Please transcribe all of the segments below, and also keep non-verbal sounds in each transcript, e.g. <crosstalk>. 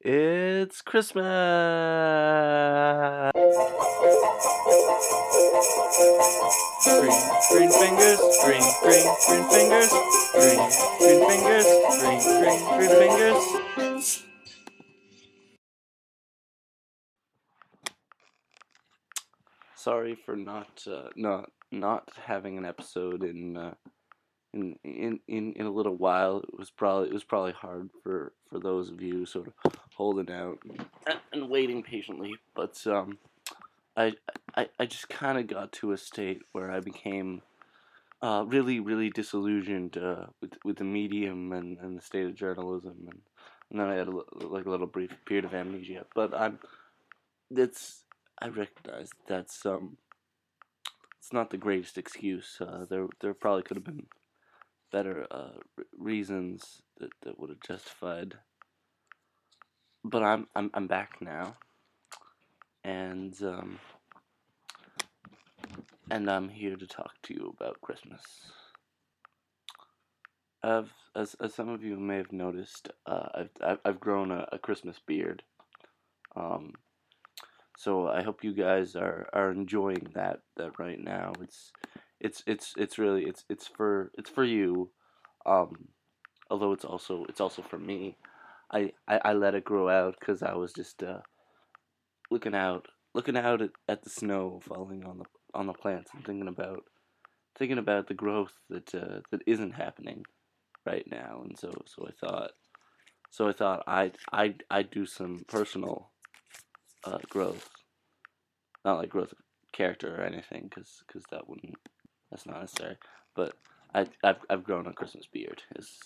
It's Christmas! Green, green fingers, green, green, green fingers, green, green fingers, green, green, green fingers. Sorry for not, uh, not, not having an episode in, uh, in, in, in, in a little while. It was probably, it was probably hard for, for those of you sort of holding out and, waiting patiently. But, um, I, I, I just kind of got to a state where I became uh, really, really disillusioned uh, with with the medium and, and the state of journalism, and, and then I had a, like a little brief period of amnesia. But I'm, that's I recognize that's um, it's not the greatest excuse. Uh, there there probably could have been better uh, reasons that, that would have justified. But I'm I'm I'm back now and um, and I'm here to talk to you about Christmas. I've, as as some of you may have noticed, uh, I've I've grown a, a Christmas beard. Um, so I hope you guys are, are enjoying that that right now. It's it's it's it's really it's it's for it's for you. Um, although it's also it's also for me. I, I, I let it grow out because I was just uh, looking out, looking out at, at the snow falling on the on the plants and thinking about thinking about the growth that uh, that isn't happening right now. And so so I thought so I thought I'd I'd I'd do some personal uh, growth, not like growth of character or anything, because cause that wouldn't that's not necessary. But I I've I've grown a Christmas beard. Is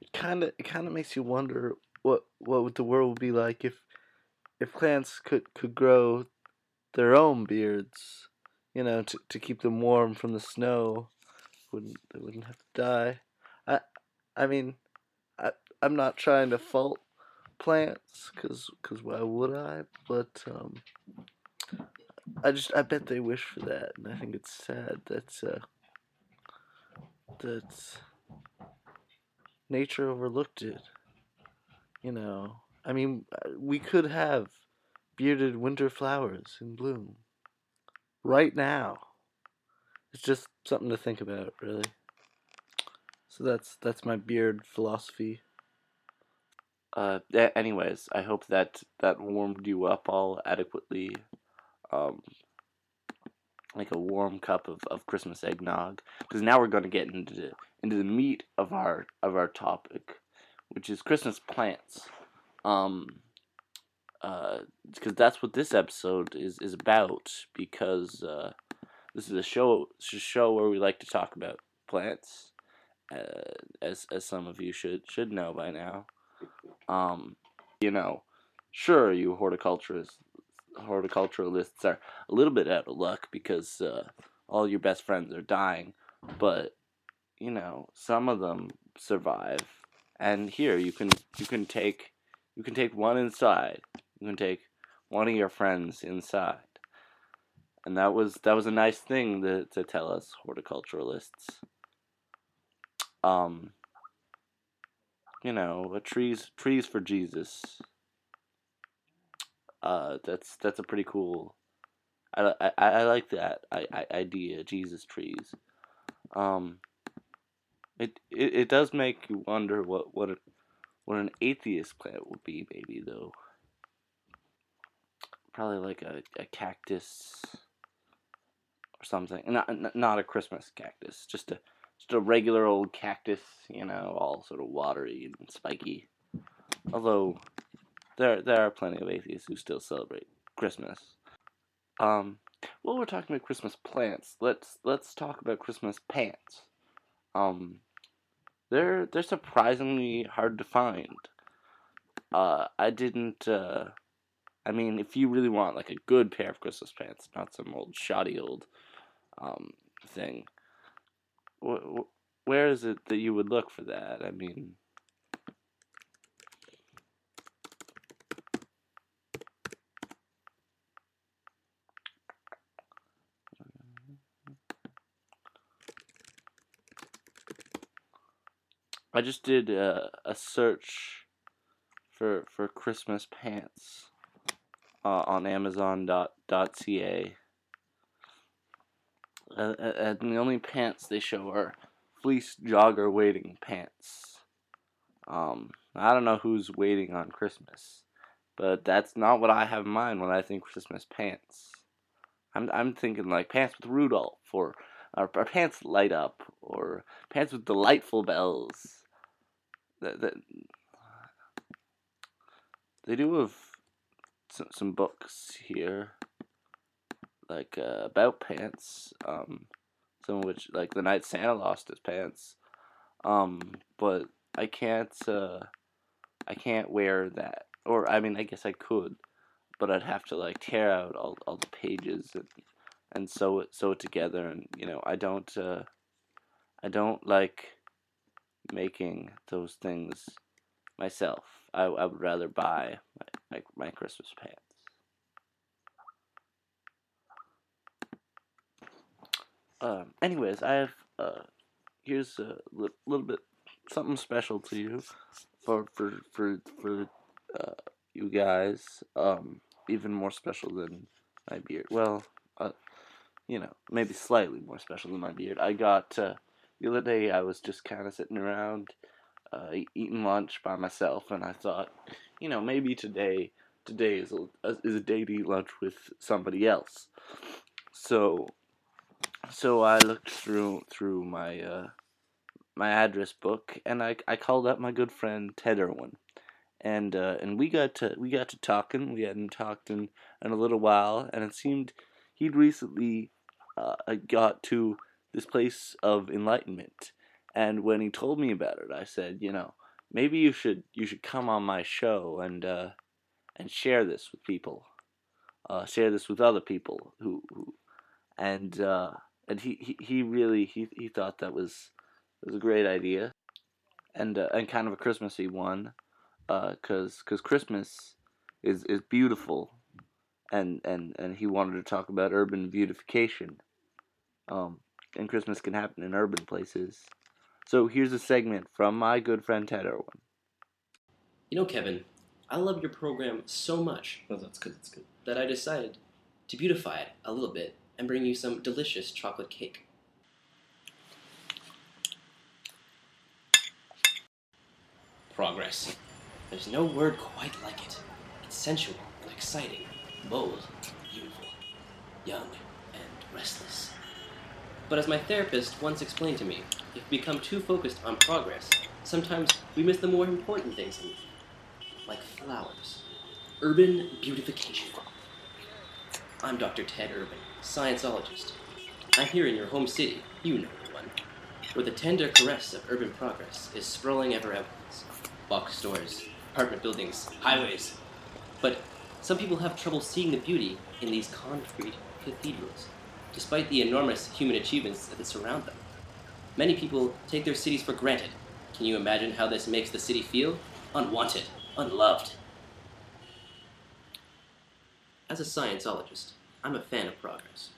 it kind of it kind of makes you wonder what what would the world would be like if if plants could could grow their own beards, you know, to to keep them warm from the snow, wouldn't they wouldn't have to die. I I mean, I I'm not trying to fault plants, cause cause why would I? But um, I just I bet they wish for that, and I think it's sad that uh, that nature overlooked it. You know, I mean, uh, we could have bearded winter flowers in bloom right now. It's just something to think about, really. So that's that's my beard philosophy. Uh, anyways, I hope that that warmed you up all adequately. Um, like a warm cup of, of Christmas eggnog, because now we're going to get into into the meat of our of our topic, which is Christmas plants. Um, because uh, that's what this episode is is about. Because uh, this is a show a show where we like to talk about plants, uh, as as some of you should should know by now. Um, you know, sure, you horticulturists horticulturalists are a little bit out of luck because uh, all your best friends are dying, but you know some of them survive. And here you can you can take you can take one inside you can take one of your friends inside. And that was that was a nice thing to, to tell us horticulturalists. Um you know, trees trees for Jesus. Uh that's that's a pretty cool I, I, I like that I, I, idea, Jesus trees. Um, it, it it does make you wonder what what a, what an atheist plant would be, maybe though probably like a, a cactus or something. Not not a Christmas cactus, just a just a regular old cactus, you know, all sort of watery and spiky. Although there there are plenty of atheists who still celebrate Christmas. Um, well, we're talking about Christmas plants. Let's let's talk about Christmas pants. Um, they're they're surprisingly hard to find. Uh, I didn't uh, I mean, if you really want like a good pair of Christmas pants, not some old shoddy old um, thing, wh- wh- where is it that you would look for that? I mean, I just did a, a search for for Christmas pants uh, on Amazon.ca. Uh, and the only pants they show are fleece jogger waiting pants. Um, I don't know who's waiting on Christmas, but that's not what I have in mind when I think Christmas pants. I'm I'm thinking like pants with Rudolph, or or, or pants light up, or pants with delightful bells. That, that they do have some, some books here, like uh, about pants. Um, some of which, like the night Santa lost his pants. Um, but I can't. Uh, I can't wear that. Or I mean, I guess I could, but I'd have to like tear out all all the pages and and sew it sew it together. And you know, I don't. Uh, I don't like making those things myself. I, I would rather buy my, my, my Christmas pants. Um, anyways, I have uh, here's a li- little bit something special to you for for for for uh, you guys. Um, even more special than my beard. Well, uh, you know, maybe slightly more special than my beard. I got uh, the other day. I was just kind of sitting around uh, eating lunch by myself, and I thought, you know, maybe today today is a is a day to eat lunch with somebody else. So so I looked through through my uh, my address book, and I I called up my good friend Ted Irwin, and uh, and we got to we got to talking. We hadn't talked in, in a little while, and it seemed he'd recently uh, got to this place of enlightenment. And when he told me about it, I said, you know, maybe you should you should come on my show and uh, and share this with people, uh, share this with other people who, who and uh, and he, he, he really he, he thought that was was a great idea, and uh, and kind of a Christmassy one, because uh, because Christmas is is beautiful, and and and he wanted to talk about urban beautification, um, and Christmas can happen in urban places. So here's a segment from my good friend Ted Irwin. You know, Kevin, I love your program so much. Oh, that's good. That's good. That I decided to beautify it a little bit and bring you some delicious chocolate cake. Progress. There's no word quite like it. It's sensual and exciting, bold, beautiful, young, and restless. But as my therapist once explained to me, if we become too focused on progress, sometimes we miss the more important things in life, like flowers. Urban beautification. I'm Dr. Ted Irwin, scienceologist. I'm here in your home city, you know the one, where the tender caress of urban progress is sprawling ever outwards. Box stores, apartment buildings, highways. But some people have trouble seeing the beauty in these concrete cathedrals, despite the enormous human achievements that surround them. Many people take their cities for granted. Can you imagine how this makes the city feel? Unwanted, unloved. As a scienceologist, I'm a fan of progress.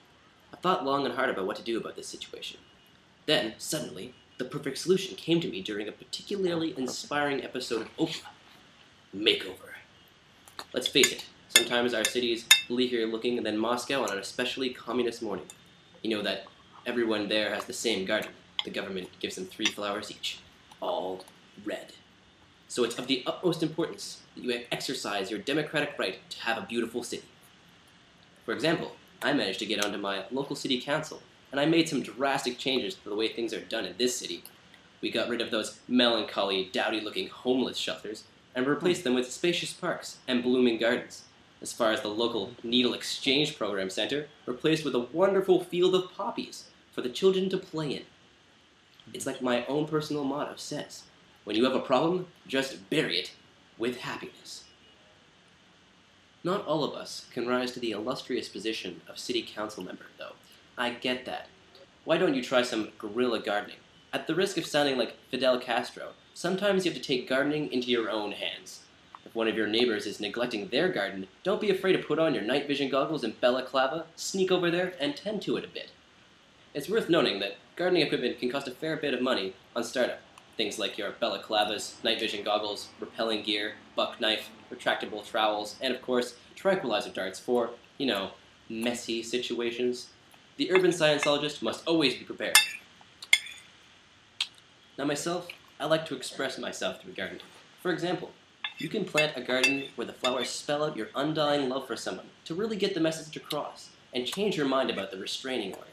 I thought long and hard about what to do about this situation. Then, suddenly, the perfect solution came to me during a particularly inspiring episode of Oprah Makeover. Let's face it, sometimes our cities bleaker looking than Moscow on an especially communist morning. You know that everyone there has the same garden. The government gives them three flowers each, all red. So it's of the utmost importance that you exercise your democratic right to have a beautiful city. For example, I managed to get onto my local city council, and I made some drastic changes to the way things are done in this city. We got rid of those melancholy, dowdy looking homeless shelters and replaced hmm. them with spacious parks and blooming gardens. As far as the local Needle Exchange Program Center, replaced with a wonderful field of poppies for the children to play in. It's like my own personal motto says when you have a problem, just bury it with happiness. Not all of us can rise to the illustrious position of city council member, though. I get that. Why don't you try some guerrilla gardening? At the risk of sounding like Fidel Castro, sometimes you have to take gardening into your own hands. If one of your neighbors is neglecting their garden, don't be afraid to put on your night vision goggles and balaclava, sneak over there, and tend to it a bit. It's worth noting that gardening equipment can cost a fair bit of money on startup, Things like your balaclavas, night vision goggles, repelling gear, buck knife, retractable trowels, and of course, tranquilizer darts for, you know, messy situations. The urban scienceologist must always be prepared. Now, myself, I like to express myself through gardening. For example, you can plant a garden where the flowers spell out your undying love for someone to really get the message across and change your mind about the restraining order.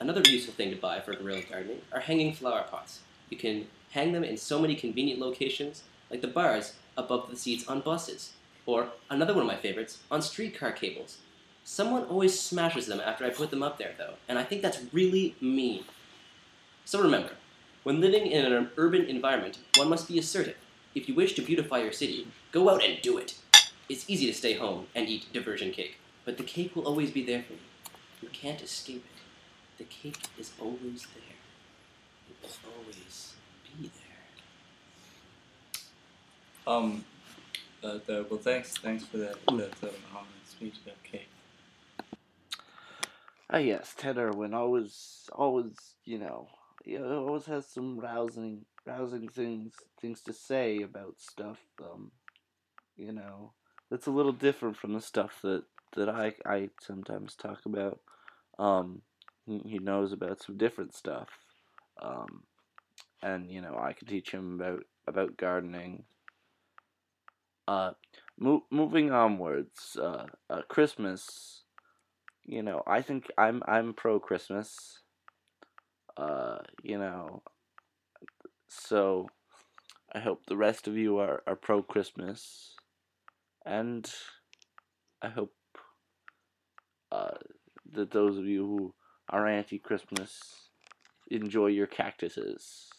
Another useful thing to buy for guerrilla gardening are hanging flower pots. You can hang them in so many convenient locations, like the bars above the seats on buses, or another one of my favorites, on streetcar cables. Someone always smashes them after I put them up there, though, and I think that's really mean. So remember, when living in an urban environment, one must be assertive. If you wish to beautify your city, go out and do it. It's easy to stay home and eat diversion cake, but the cake will always be there for you. You can't escape it. The cake is always there. It will always be there. Um, uh, the, well, thanks, thanks for that, that um, honest speech about cake. Ah, yes, Ted Irwin always, always, you know, he always has some rousing, rousing things, things to say about stuff. Um, you know, that's a little different from the stuff that that I I sometimes talk about. Um, he, knows about some different stuff. Um, and you know, I can teach him about about gardening. Uh, mo- moving onwards, uh, uh, Christmas you know, I think I'm I'm pro Christmas. Uh, you know, so I hope the rest of you are, are pro Christmas, and I hope uh, that those of you who are anti Christmas enjoy your cactuses.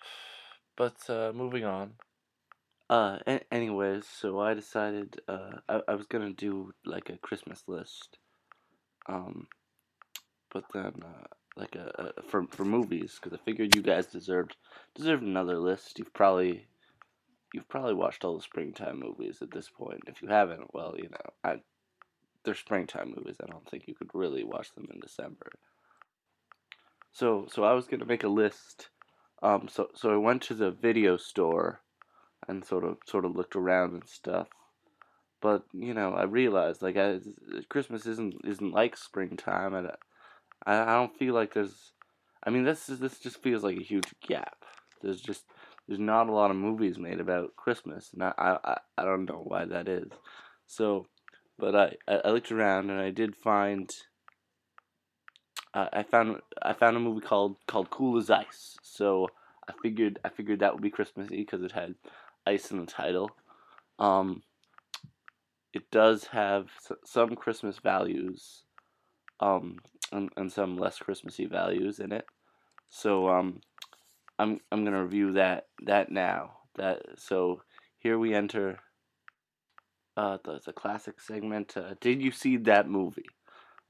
<sighs> But uh, moving on. Uh, a- anyways, so I decided uh, I, I was gonna do like a Christmas list um, but then uh, like a, a for for movies because I figured you guys deserved deserved another list. You've probably you've probably watched all the springtime movies at this point. If you haven't, well, you know, I they're springtime movies. I don't think you could really watch them in December. So so I was gonna make a list. Um, so so I went to the video store and sort of sort of looked around and stuff but you know, I realized like I, Christmas isn't isn't like springtime, and I I don't feel like there's. I mean, this is this just feels like a huge gap. There's just there's not a lot of movies made about Christmas, and I I, I don't know why that is. So, but I, I looked around and I did find. Uh, I found I found a movie called called Cool as Ice. So I figured I figured that would be Christmassy because it had ice in the title. Um, it does have some Christmas values, um, and, and some less Christmassy values in it. So um, I'm I'm gonna review that that now. That so here we enter. Uh, the, the classic segment. Uh, did you see that movie?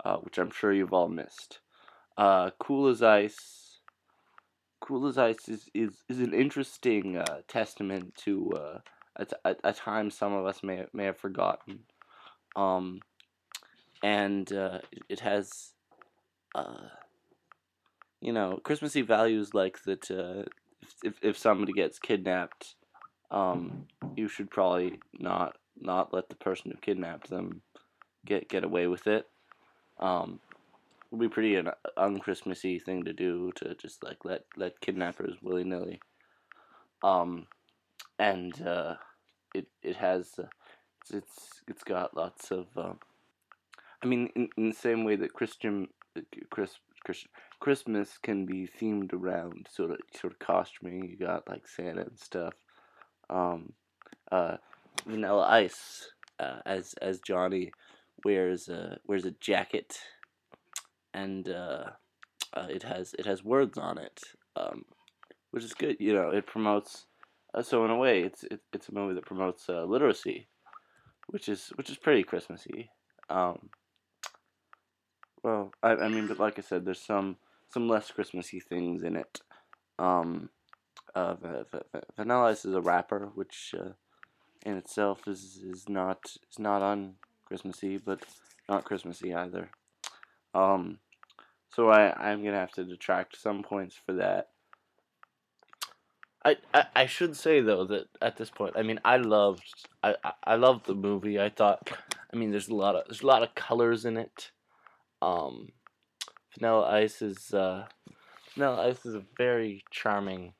Uh, which I'm sure you've all missed. Uh, cool as Ice. Cool as Ice is is, is an interesting uh, testament to uh, a, a, time some of us may may have forgotten. Um, and uh, it has, uh, you know, Christmassy values like that. Uh, if if somebody gets kidnapped, um, you should probably not not let the person who kidnapped them get get away with it. Um, it would be pretty an unchristmassy thing to do to just like let let kidnappers willy nilly. Um, and uh, it it has uh, it's, it's got lots of. Um, I mean, in, in the same way that Christian Chris, Chris, Christmas can be themed around sort of sort of costuming. You got like Santa and stuff. Um, uh, Vanilla Ice uh, as as Johnny wears a wears a jacket, and uh, uh, it has it has words on it, um, which is good. You know, it promotes uh, so in a way, it's it, it's a movie that promotes uh, literacy, which is which is pretty Christmassy. Um, well, I, I mean, but like I said, there's some some less Christmassy things in it. Um, uh, Vanilla Ice is a rapper, which uh, in itself is is not is not un Christmassy, but not Christmassy either. Um, so I I'm gonna have to detract some points for that. I, I, should say though that at this point, I mean, I loved I, I loved the movie. I thought, I mean, there's a lot of there's a lot of colors in it. Um, Vanilla Ice is uh, Vanilla Ice is a very charming,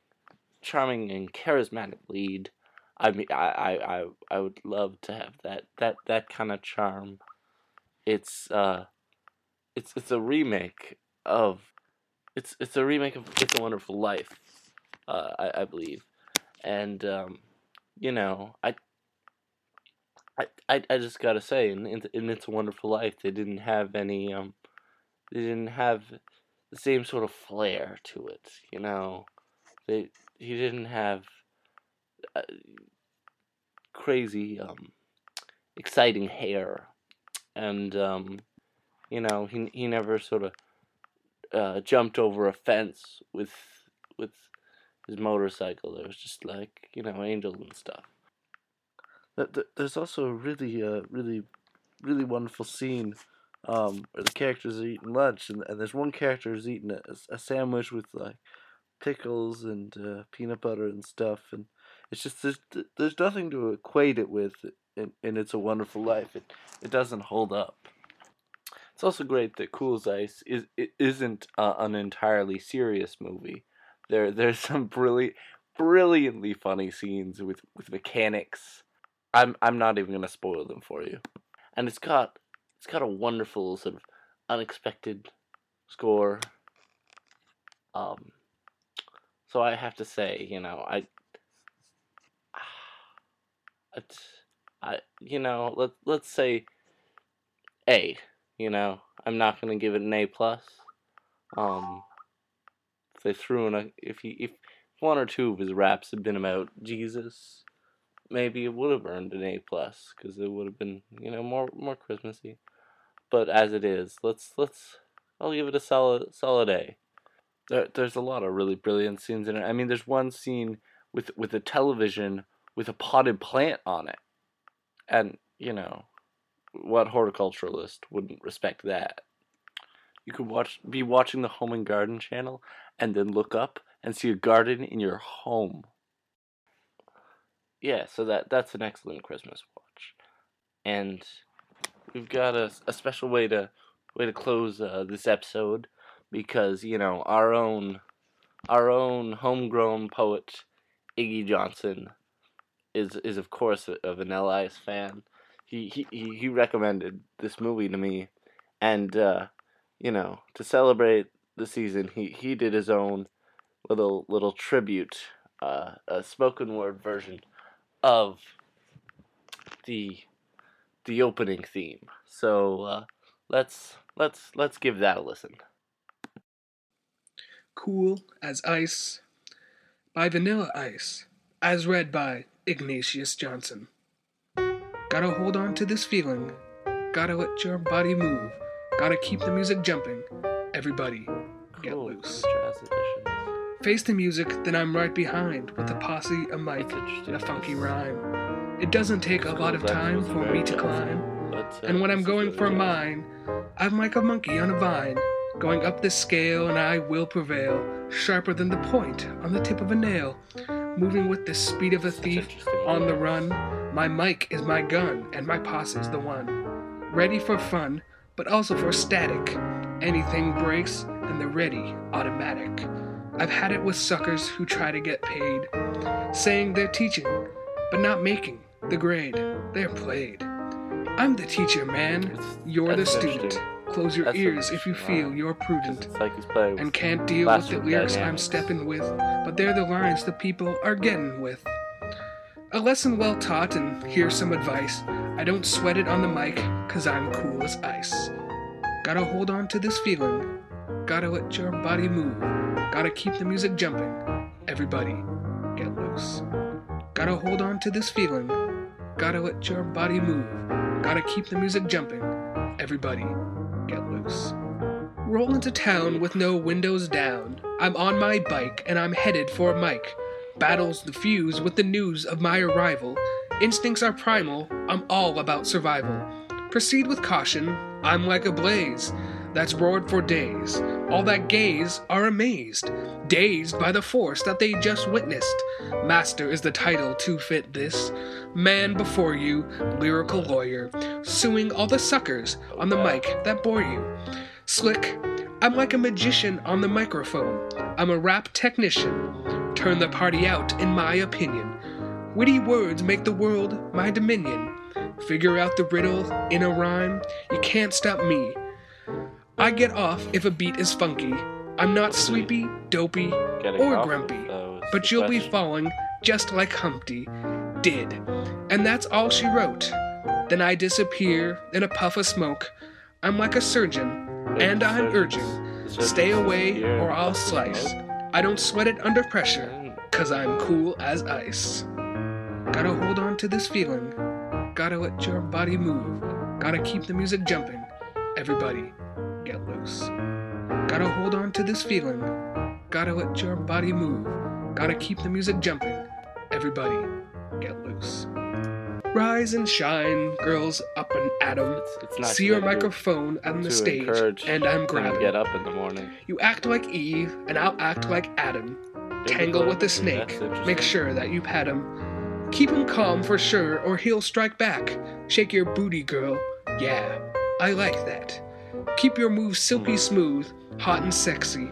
charming and charismatic lead. I mean, I, I, I, would love to have that that that kind of charm. It's uh, it's it's a remake of, it's it's a remake of It's a Wonderful Life uh, I, I believe, and um, you know, I, I, I, just gotta say, in, in in It's a Wonderful Life, they didn't have any, um, they didn't have the same sort of flair to it. You know, they he didn't have uh, crazy, um, exciting hair, and um, you know, he he never sort of uh, jumped over a fence with with his motorcycle. There was just like you know angels and stuff. There's also a really, uh, really, really wonderful scene um, where the characters are eating lunch, and, and there's one character who's eating a, a sandwich with like pickles and uh, peanut butter and stuff, and it's just there's there's nothing to equate it with, and, it's a wonderful life. It it doesn't hold up. It's also great that Cool as Ice is it isn't uh, an entirely serious movie. There, there's <laughs> some brilliant, brilliantly funny scenes with with mechanics. I'm I'm not even gonna spoil them for you, and it's got it's got a wonderful sort of unexpected score. Um, so I have to say, you know, I, <sighs> I, you know, let let's say A. You know, I'm not gonna give it an A plus. Um, if they threw in a if he if one or two of his raps had been about Jesus, maybe it would have earned an A plus because it would have been you know more more Christmassy. But as it is, let's let's I'll give it a solid solid A. There, there's a lot of really brilliant scenes in it. I mean, there's one scene with with a television with a potted plant on it, and you know, what horticulturalist wouldn't respect that? You could watch be watching the Home and Garden channel and then look up and see a garden in your home. Yeah, so that that's an excellent Christmas watch, and we've got a, a special way to way to close uh, this episode because you know our own our own homegrown poet Iggy Johnson is is of course a, a Vanilla Ice fan. He he he recommended this movie to me, and uh, you know to celebrate the season, he he did his own little little tribute, uh, a spoken word version of the the opening theme. So uh, let's let's let's give that a listen. Cool as Ice by Vanilla Ice, as read by Ignatius Johnson. Gotta hold on to this feeling, gotta let your body move, gotta keep the music jumping. Everybody, get Cool, loose. jazz editions. Face the music, then I'm right behind with a posse, a mic, and a funky rhyme. It doesn't take a lot of time for me to climb. And when I'm going for mine, I'm like a monkey on a vine, going up this scale, and I will prevail, sharper than the point on the tip of a nail, moving with the speed of a thief on the run. My mic is my gun, and my posse is the one. Ready for fun, but also for static. Anything breaks, and they're ready, automatic. I've had it with suckers who try to get paid, saying they're teaching, but not making the grade. They're played. I'm the teacher, man. You're the student. Close your ears if you feel you're prudent like he's playing and can't deal with the lyrics I'm stepping with, but they're the lines the people are getting with. A lesson well taught, and here's some advice. I don't sweat it on the mic, cause I'm cool as ice. Gotta hold on to this feeling, gotta let your body move, gotta keep the music jumping. Everybody, get loose. Gotta hold on to this feeling, gotta let your body move, gotta keep the music jumping. Everybody, get loose. Roll into town with no windows down. I'm on my bike and I'm headed for a mic. Battles the fuse with the news of my arrival. Instincts are primal, I'm all about survival. Proceed with caution, I'm like a blaze that's roared for days. All that gaze are amazed, dazed by the force that they just witnessed. Master is the title to fit this. Man before you, lyrical lawyer, suing all the suckers on the mic that bore you. Slick, I'm like a magician on the microphone. I'm a rap technician. Turn the party out, in my opinion. Witty words make the world my dominion. Figure out the riddle in a rhyme. You can't stop me. I get off if a beat is funky. I'm not sleepy, dopey, Getting or grumpy, but you'll be falling just like Humpty did. And that's all she wrote. Then I disappear in a puff of smoke. I'm like a surgeon, and I'm urging. Stay away or I'll slice. I don't sweat it under pressure, cause I'm cool as ice. Gotta hold on to this feeling. Gotta let your body move. Gotta keep the music jumping. Everybody, get loose. Gotta hold on to this feeling. Gotta let your body move. Gotta keep the music jumping. Everybody, get loose. Rise and shine, girls up and at 'em. It's, it's See your microphone on the stage, and I'm grabbing. get up in the morning. You act like Eve, and I'll act like Adam. Tangle with the snake. Make sure that you pat him. Keep him calm for sure, or he'll strike back. Shake your booty, girl. Yeah, I like that. Keep your moves silky mm. smooth, hot and sexy.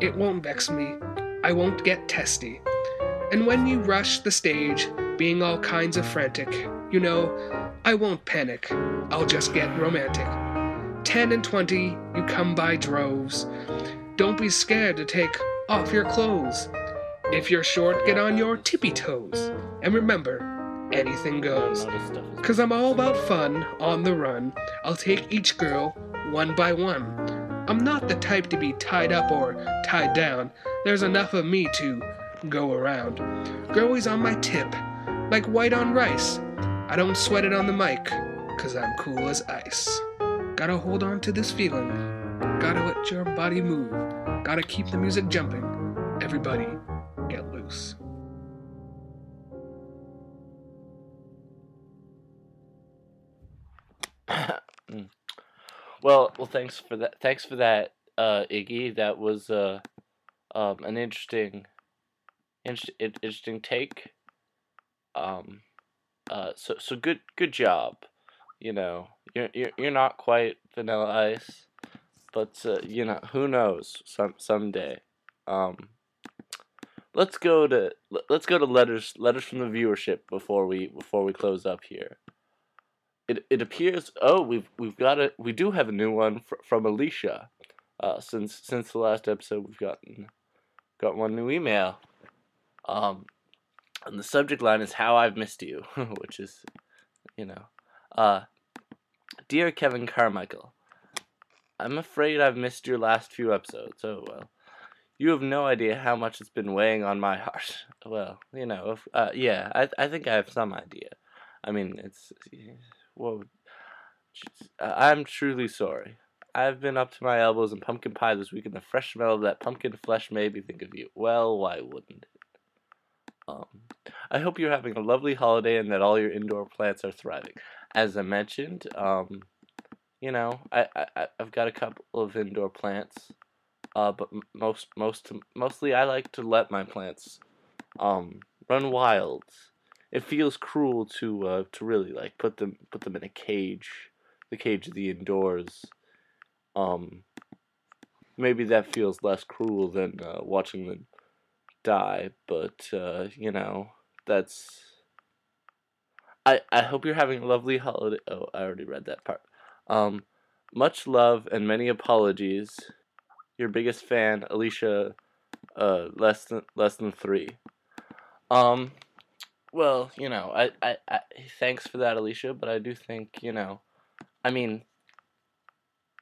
It won't vex me. I won't get testy. And when you rush the stage, being all kinds of frantic, you know, I won't panic. I'll just get romantic. 10 and 20, you come by droves. Don't be scared to take off your clothes. If you're short, get on your tippy toes. And remember, anything goes. noticed stuff is- Cause I'm all about fun, on the run. I'll take each girl, one by one. I'm not the type to be tied up or tied down. There's enough of me to go around. Girlie's on my tip, like white on rice. I don't sweat it on the mic, cause I'm cool as ice. Gotta hold on to this feeling. Gotta let your body move. Gotta keep the music jumping. Everybody, get loose. Mm. <clears throat> Well, well, thanks for that. Thanks for that, uh, Iggy. That was uh, um, an interesting, inter- interesting take. Um, uh, so so good good job. You know, you're you're you're not quite Vanilla Ice, but uh, you know who knows some someday. Um, let's go to let's go to letters letters from the viewership before we before we close up here it it appears oh we've we've got a we do have a new one fr- from Alicia. Uh, since since the last episode, we've gotten got one new email. Um, and the subject line is "How I've missed you," <laughs> which is, you know, uh, dear Kevin Carmichael, I'm afraid I've missed your last few episodes. Oh well. You have no idea how much it's been weighing on my heart. <laughs> Well, you know, if, uh, yeah, I I think I have some idea. I mean, it's whoa. I'm truly sorry. I've been up to my elbows in pumpkin pie this week, and the fresh smell of that pumpkin flesh made me think of you. Well, why wouldn't it? Um, I hope you're having a lovely holiday and that all your indoor plants are thriving. As I mentioned, um, you know, I I- I've got a couple of indoor plants, uh, but most most mostly I like to let my plants um run wild it feels cruel to uh, to really like put them put them in a cage, the cage of the indoors. Um, maybe that feels less cruel than uh, watching them die, but uh, you know that's. I I hope you're having a lovely holiday. Oh, I already read that part. Um, much love and many apologies. Your biggest fan, Alicia. Uh, less than less than three. Um, well, you know, I, I, I thanks for that, Alicia, but I do think, you know, I mean,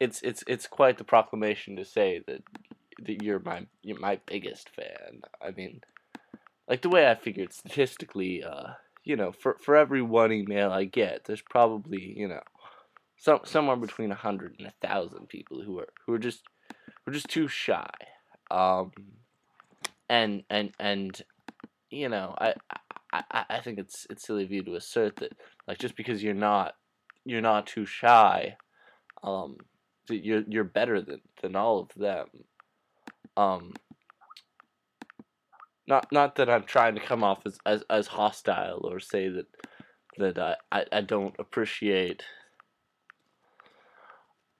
it's it's it's quite the proclamation to say that that you're my you're my biggest fan. I mean, like the way I figured statistically, uh, you know, for for every one email I get, there's probably you know, some somewhere between a hundred and a thousand people who are who are just who are just too shy. Um, and and and you know, I, I I think it's it's silly of you to assert that like just because you're not you're not too shy, um, that you're you're better than than all of them. um not not that I'm trying to come off as as, as hostile or say that that I, I, I don't appreciate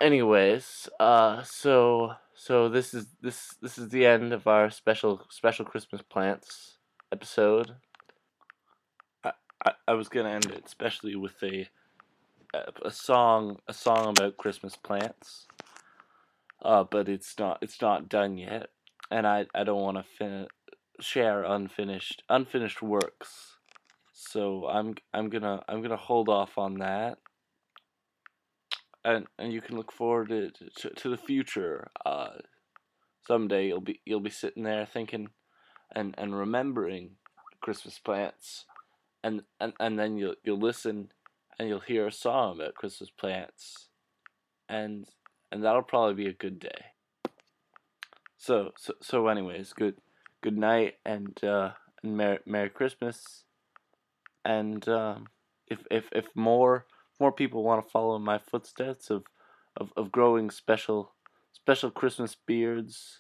anyways uh so so this is this this is the end of our special special christmas plants episode i i, was gonna end it especially with a a song a song about christmas plants. Uh but it's not it's not done yet and i i don't want to fin- share unfinished unfinished works. So i'm i'm gonna i'm gonna hold off on that. And and you can look forward to to, to the future. Uh, someday you'll be you'll be sitting there thinking, and and remembering Christmas plants, and and and then you'll you'll listen, and you'll hear a song about Christmas plants, and and that'll probably be a good day. So so so anyways, good good night and uh, and merry merry Christmas, and um, if if if more more people want to follow my footsteps of, of, of growing special special Christmas beards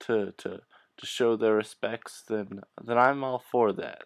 to to to show their respects, then then I'm all for that.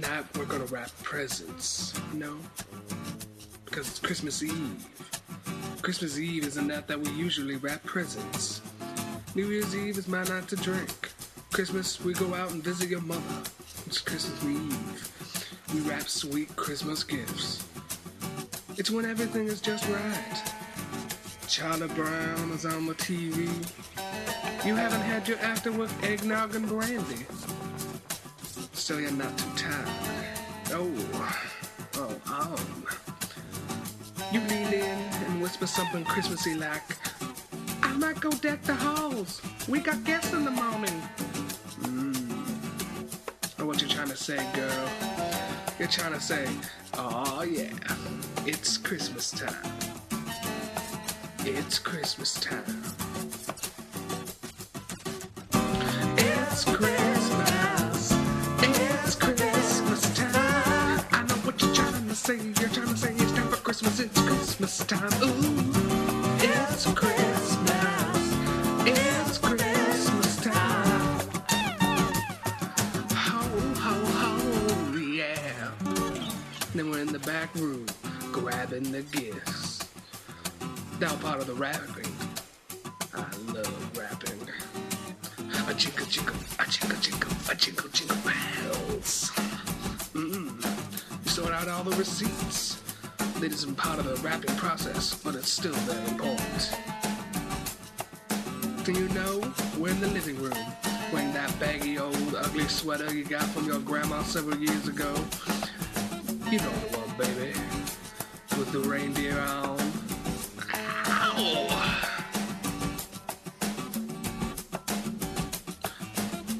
Tonight we're gonna wrap presents, you know? Because it's Christmas Eve. Christmas Eve isn't that that we usually wrap presents. New Year's Eve is my night to drink. Christmas, we go out and visit your mother. It's Christmas Eve. We wrap sweet Christmas gifts. It's when everything is just right. Charlie Brown is on the TV. You haven't had your afterwork eggnog and brandy. So you're not too tired. Oh, oh, oh. You lean in and whisper something Christmassy like, I might go deck the halls. We got guests in the morning. Mm. What you trying to say, girl? You're trying to say, oh yeah, it's Christmas time. It's Christmas time. It's Christmas. Then we're in the back room grabbing the gifts. Now part of the wrapping. I love rapping. A jingle jingle, a jingle jingle, a jingle jingle bells. Mm. You sort out all the receipts. That isn't part of the wrapping process, but it's still very important. Do you know we're in the living room wearing that baggy old ugly sweater you got from your grandma several years ago. You know the one, baby, with the reindeer on. Ow!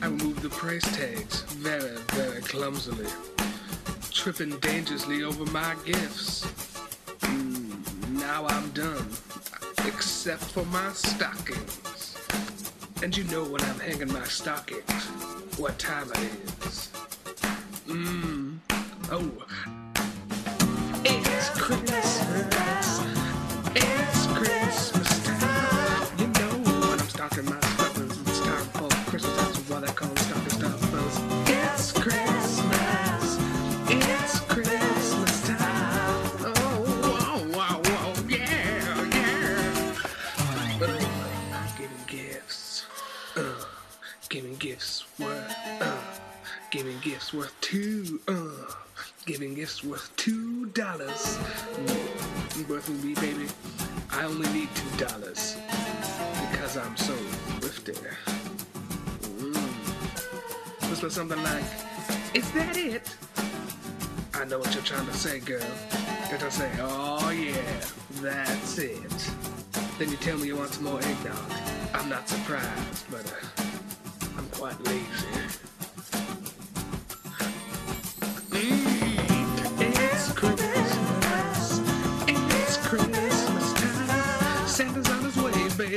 I removed the price tags very, very clumsily, tripping dangerously over my gifts. Done, except for my stockings. And you know when I'm hanging my stockings, what time it is. Mmm. Oh. It's Christmas. Worth two. Uh, giving gifts worth two dollars. Worth me, baby. I only need two dollars because I'm so thrifty. Mm. This was something like, "Is that it?" I know what you're trying to say, girl. You're trying to say, "Oh yeah, that's it." Then you tell me you want some more eggnog. I'm not surprised, but uh, I'm quite lazy.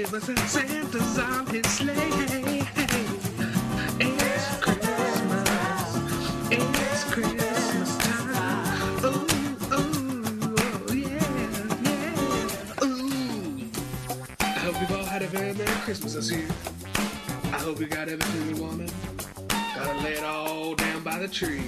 Way, baby. Santa's on his sleigh. It's Christmas. It's Christmas time. Ooh, ooh, oh, yeah, yeah. Ooh. I hope you've all had a very Merry Christmas this year. I hope you got everything you wanted. Gotta lay it all down by the tree.